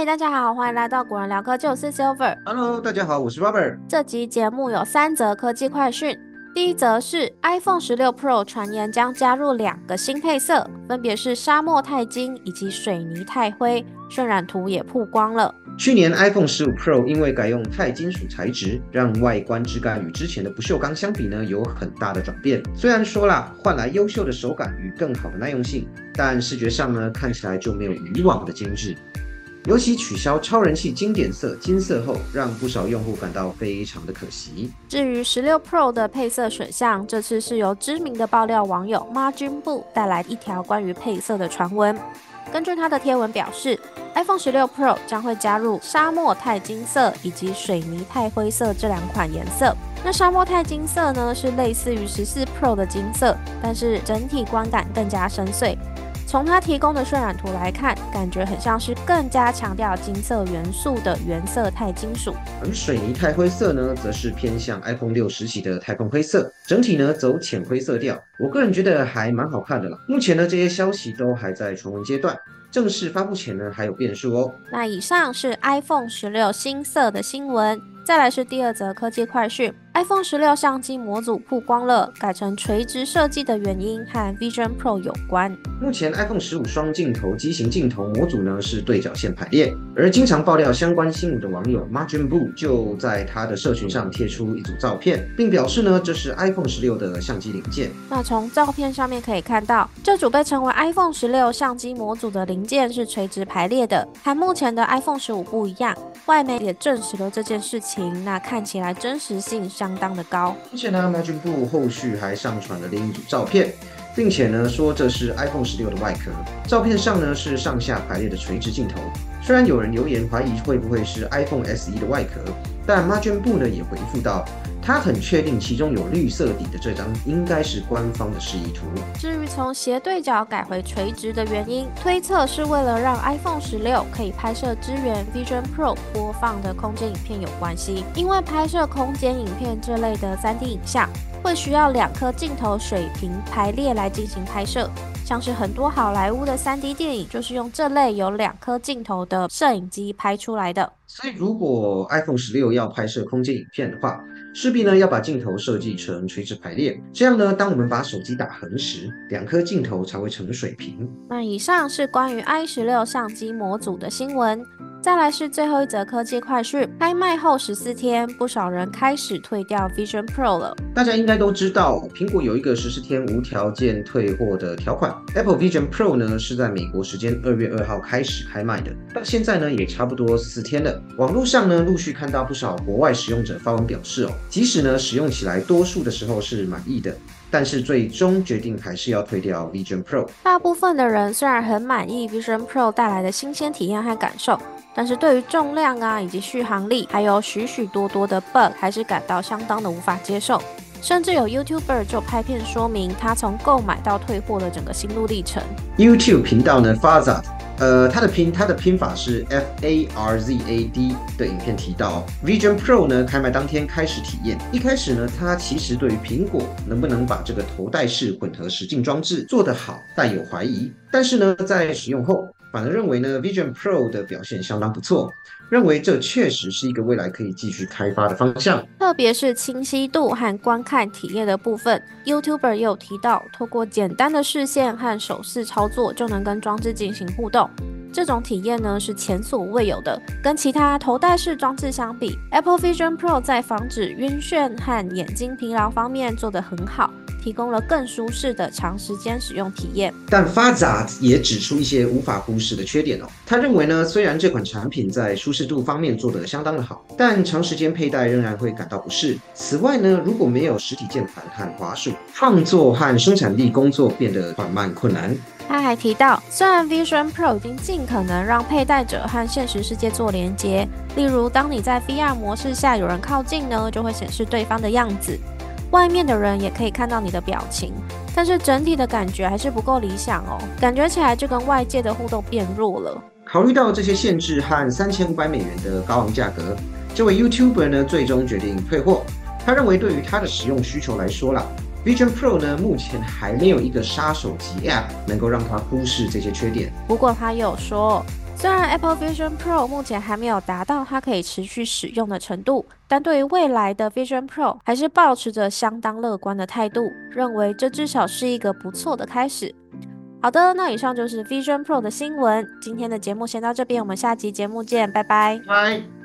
嗨，大家好，欢迎来到古人聊科技，我是 Silver。Hello，大家好，我是 Robert。这集节目有三则科技快讯。第一则是 iPhone 十六 Pro 传言将加入两个新配色，分别是沙漠钛金以及水泥钛灰，渲染图也曝光了。去年 iPhone 十五 Pro 因为改用钛金属材质，让外观质感与之前的不锈钢相比呢有很大的转变。虽然说啦，换来优秀的手感与更好的耐用性，但视觉上呢看起来就没有以往的精致。尤其取消超人气经典色金色后，让不少用户感到非常的可惜。至于十六 Pro 的配色选项，这次是由知名的爆料网友 Margin Boo 带来一条关于配色的传闻。根据他的贴文表示，iPhone 十六 Pro 将会加入沙漠钛金色以及水泥钛灰色这两款颜色。那沙漠钛金色呢，是类似于十四 Pro 的金色，但是整体观感更加深邃。从它提供的渲染图来看，感觉很像是更加强调金色元素的原色钛金属。而水泥钛灰色呢，则是偏向 iPhone 六时期的太空灰色，整体呢走浅灰色调。我个人觉得还蛮好看的啦。目前呢，这些消息都还在传闻阶段，正式发布前呢还有变数哦。那以上是 iPhone 十六新色的新闻，再来是第二则科技快讯：iPhone 十六相机模组曝光了，改成垂直设计的原因和 Vision Pro 有关。目前 iPhone 十五双镜头机型镜头模组呢是对角线排列，而经常爆料相关新闻的网友 Margin Boo 就在他的社群上贴出一组照片，并表示呢这是 iPhone 十六的相机零件。那从照片上面可以看到，这组被称为 iPhone 十六相机模组的零件是垂直排列的，和目前的 iPhone 十五不一样。外媒也证实了这件事情，那看起来真实性相当的高。而且呢美军部后续还上传了另一组照片。并且呢，说这是 iPhone 十六的外壳，照片上呢是上下排列的垂直镜头。虽然有人留言怀疑会不会是 iPhone SE 的外壳，但 Margin Boo 呢也回复到，他很确定其中有绿色底的这张应该是官方的示意图。至于从斜对角改回垂直的原因，推测是为了让 iPhone 十六可以拍摄支援 Vision Pro 播放的空间影片有关系，因为拍摄空间影片这类的 3D 影像。会需要两颗镜头水平排列来进行拍摄，像是很多好莱坞的 3D 电影就是用这类有两颗镜头的摄影机拍出来的。所以，如果 iPhone 十六要拍摄空间影片的话，势必呢要把镜头设计成垂直排列，这样呢，当我们把手机打横时，两颗镜头才会成水平。那以上是关于 i 十六相机模组的新闻。再来是最后一则科技快讯，开卖后十四天，不少人开始退掉 Vision Pro 了。大家应该都知道，苹果有一个十四天无条件退货的条款。Apple Vision Pro 呢是在美国时间二月二号开始开卖的，到现在呢也差不多四天了。网络上呢陆续看到不少国外使用者发文表示哦，即使呢使用起来多数的时候是满意的。但是最终决定还是要退掉 Vision Pro。大部分的人虽然很满意 Vision Pro 带来的新鲜体验和感受，但是对于重量啊以及续航力，还有许许多多的 bug，还是感到相当的无法接受。甚至有 YouTuber 就拍片说明他从购买到退货的整个心路历程。YouTube 频道呢 Fazad，呃，它的拼它的拼法是 F A R Z A D 的影片提到，Vision Pro 呢开卖当天开始体验。一开始呢，它其实对于苹果能不能把这个头戴式混合实境装置做得好，带有怀疑。但是呢，在使用后，反而认为呢 Vision Pro 的表现相当不错，认为这确实是一个未来可以继续开发的方向。特别是清晰度和观看体验的部分，YouTuber 也有提到，透过简单的视线和手势操作就能跟装置进行互动。这种体验呢是前所未有的。跟其他头戴式装置相比，Apple Vision Pro 在防止晕眩和眼睛疲劳方面做得很好。提供了更舒适的长时间使用体验，但发杂也指出一些无法忽视的缺点哦。他认为呢，虽然这款产品在舒适度方面做得相当的好，但长时间佩戴仍然会感到不适。此外呢，如果没有实体键盘和滑鼠，创作和生产力工作变得缓慢困难。他还提到，虽然 Vision Pro 已经尽可能让佩戴者和现实世界做连接，例如当你在 VR 模式下有人靠近呢，就会显示对方的样子。外面的人也可以看到你的表情，但是整体的感觉还是不够理想哦，感觉起来就跟外界的互动变弱了。考虑到这些限制和三千五百美元的高昂价格，这位 YouTuber 呢最终决定退货。他认为对于他的使用需求来说啦，Vision Pro 呢目前还没有一个杀手级 App 能够让他忽视这些缺点。不过他有说，虽然 Apple Vision Pro 目前还没有达到它可以持续使用的程度，但对于未来的 Vision Pro 还是保持着相当乐观的态度，认为这至少是一个不错的开始。好的，那以上就是 Vision Pro 的新闻。今天的节目先到这边，我们下期节目见，拜。拜。